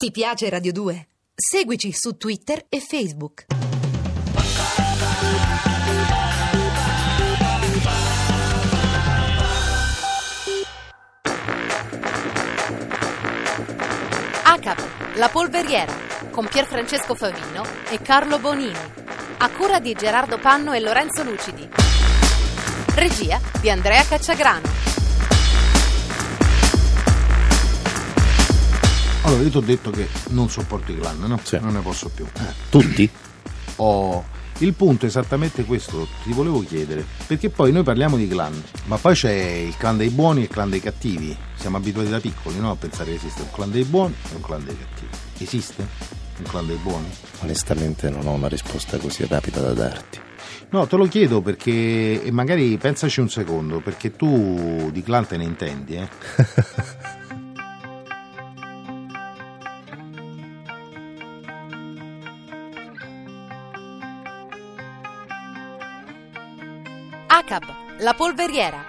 Ti piace Radio 2? Seguici su Twitter e Facebook. ACAP, la polveriera, con Pierfrancesco Favino e Carlo Bonini. A cura di Gerardo Panno e Lorenzo Lucidi. Regia di Andrea Cacciagrano. Allora, io ti ho detto che non sopporto i clan, no? Sì. Non ne posso più. Eh. Tutti? Ho- Il punto è esattamente questo, ti volevo chiedere, perché poi noi parliamo di clan, ma poi c'è il clan dei buoni e il clan dei cattivi. Siamo abituati da piccoli no? a pensare che esiste un clan dei buoni e un clan dei cattivi. Esiste un clan dei buoni? Onestamente non ho una risposta così rapida da darti. No, te lo chiedo perché, e magari pensaci un secondo, perché tu di clan te ne intendi, eh? ACAP, la polveriera.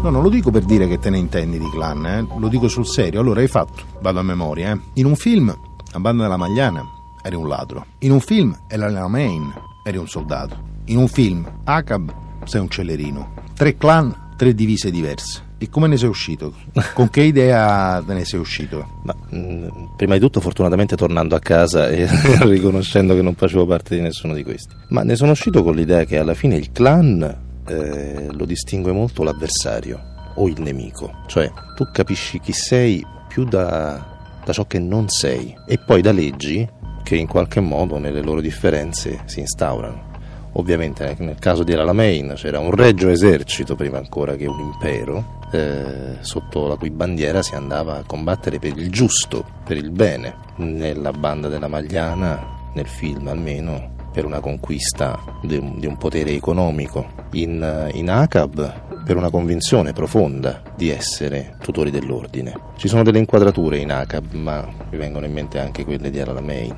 No, non lo dico per dire che te ne intendi di clan, eh? lo dico sul serio. Allora hai fatto, vado a memoria, eh? in un film, La banda della Magliana, eri un ladro. In un film, El Alamein, eri un soldato. In un film, Acab, sei un celerino. Tre clan, tre divise diverse. E come ne sei uscito? Con che idea te ne sei uscito? Ma mh, prima di tutto, fortunatamente, tornando a casa e riconoscendo che non facevo parte di nessuno di questi. Ma ne sono uscito con l'idea che alla fine il clan eh, lo distingue molto l'avversario o il nemico. Cioè, tu capisci chi sei più da, da ciò che non sei e poi da leggi che in qualche modo nelle loro differenze si instaurano. Ovviamente eh, nel caso di Alamein c'era un regio esercito prima ancora che un impero, eh, sotto la cui bandiera si andava a combattere per il giusto, per il bene. Nella banda della Magliana, nel film almeno, per una conquista di un, di un potere economico. In, eh, in Acab per una convinzione profonda di essere tutori dell'ordine. Ci sono delle inquadrature in Acab, ma mi vengono in mente anche quelle di Alamein,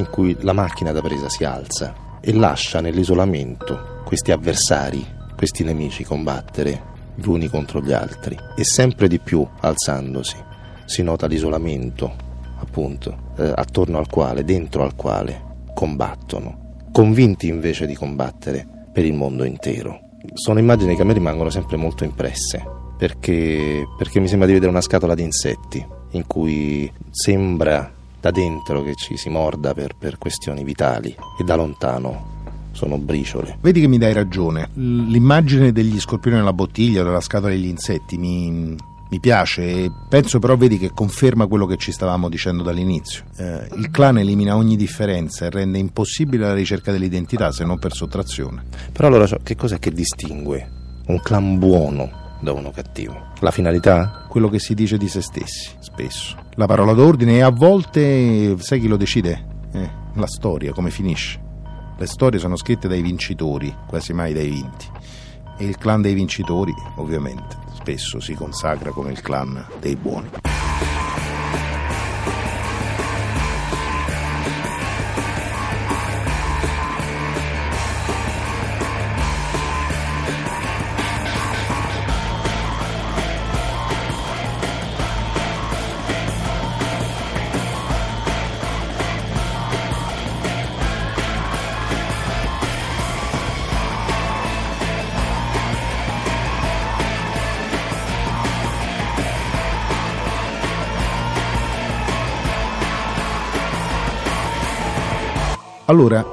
in cui la macchina da presa si alza e lascia nell'isolamento questi avversari, questi nemici combattere gli uni contro gli altri e sempre di più alzandosi si nota l'isolamento appunto eh, attorno al quale, dentro al quale combattono, convinti invece di combattere per il mondo intero. Sono immagini che a me rimangono sempre molto impresse perché, perché mi sembra di vedere una scatola di insetti in cui sembra da dentro che ci si morda per, per questioni vitali e da lontano sono briciole. Vedi che mi dai ragione. L'immagine degli scorpioni nella bottiglia o della scatola degli insetti mi, mi piace e penso però vedi che conferma quello che ci stavamo dicendo dall'inizio. Eh, il clan elimina ogni differenza e rende impossibile la ricerca dell'identità se non per sottrazione. Però allora che cos'è che distingue un clan buono da uno cattivo? La finalità? Quello che si dice di se stessi, spesso. La parola d'ordine e a volte sai chi lo decide? Eh, la storia, come finisce. Le storie sono scritte dai vincitori, quasi mai dai vinti. E il clan dei vincitori, ovviamente, spesso si consacra come il clan dei buoni. Allora,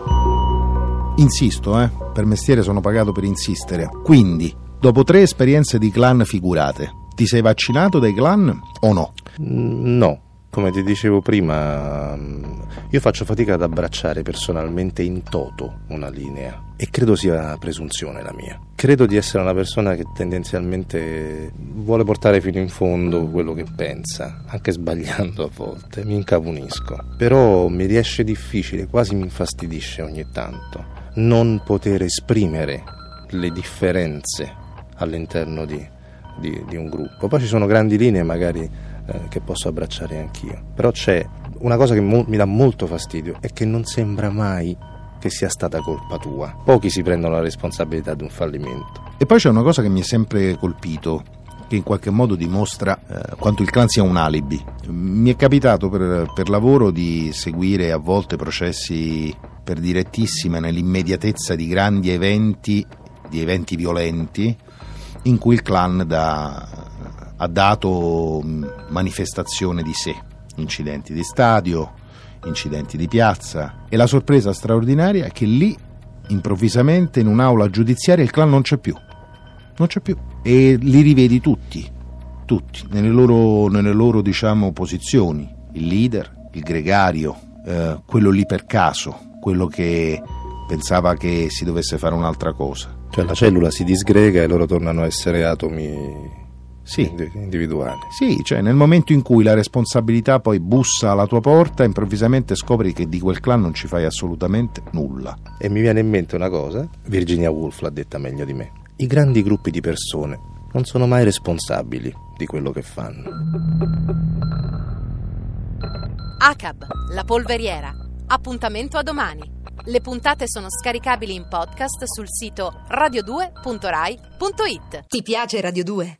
insisto, eh, per mestiere sono pagato per insistere. Quindi, dopo tre esperienze di clan figurate, ti sei vaccinato dai clan o no? Mm, No, come ti dicevo prima, mm, io faccio fatica ad abbracciare personalmente in toto una linea e credo sia presunzione la mia. Credo di essere una persona che tendenzialmente vuole portare fino in fondo quello che pensa, anche sbagliando a volte, mi incapunisco. Però mi riesce difficile, quasi mi infastidisce ogni tanto, non poter esprimere le differenze all'interno di di, di un gruppo. Poi ci sono grandi linee magari eh, che posso abbracciare anch'io. Però c'è una cosa che mo- mi dà molto fastidio è che non sembra mai che sia stata colpa tua. Pochi si prendono la responsabilità di un fallimento. E poi c'è una cosa che mi è sempre colpito, che in qualche modo dimostra eh, quanto il clan sia un alibi. Mi è capitato per, per lavoro di seguire a volte processi per direttissima nell'immediatezza di grandi eventi, di eventi violenti, in cui il clan da, ha dato manifestazione di sé, incidenti di stadio, incidenti di piazza. E la sorpresa straordinaria è che lì improvvisamente in un'aula giudiziaria il clan non c'è più, non c'è più. E li rivedi tutti, tutti, nelle loro, nelle loro diciamo, posizioni, il leader, il gregario, eh, quello lì per caso, quello che pensava che si dovesse fare un'altra cosa. Cioè la cellula si disgrega e loro tornano a essere atomi sì. individuali. Sì, cioè nel momento in cui la responsabilità poi bussa alla tua porta, improvvisamente scopri che di quel clan non ci fai assolutamente nulla. E mi viene in mente una cosa, Virginia Woolf l'ha detta meglio di me. I grandi gruppi di persone non sono mai responsabili di quello che fanno. ACAB, la polveriera. Appuntamento a domani. Le puntate sono scaricabili in podcast sul sito radio2.rai.it. Ti piace Radio 2?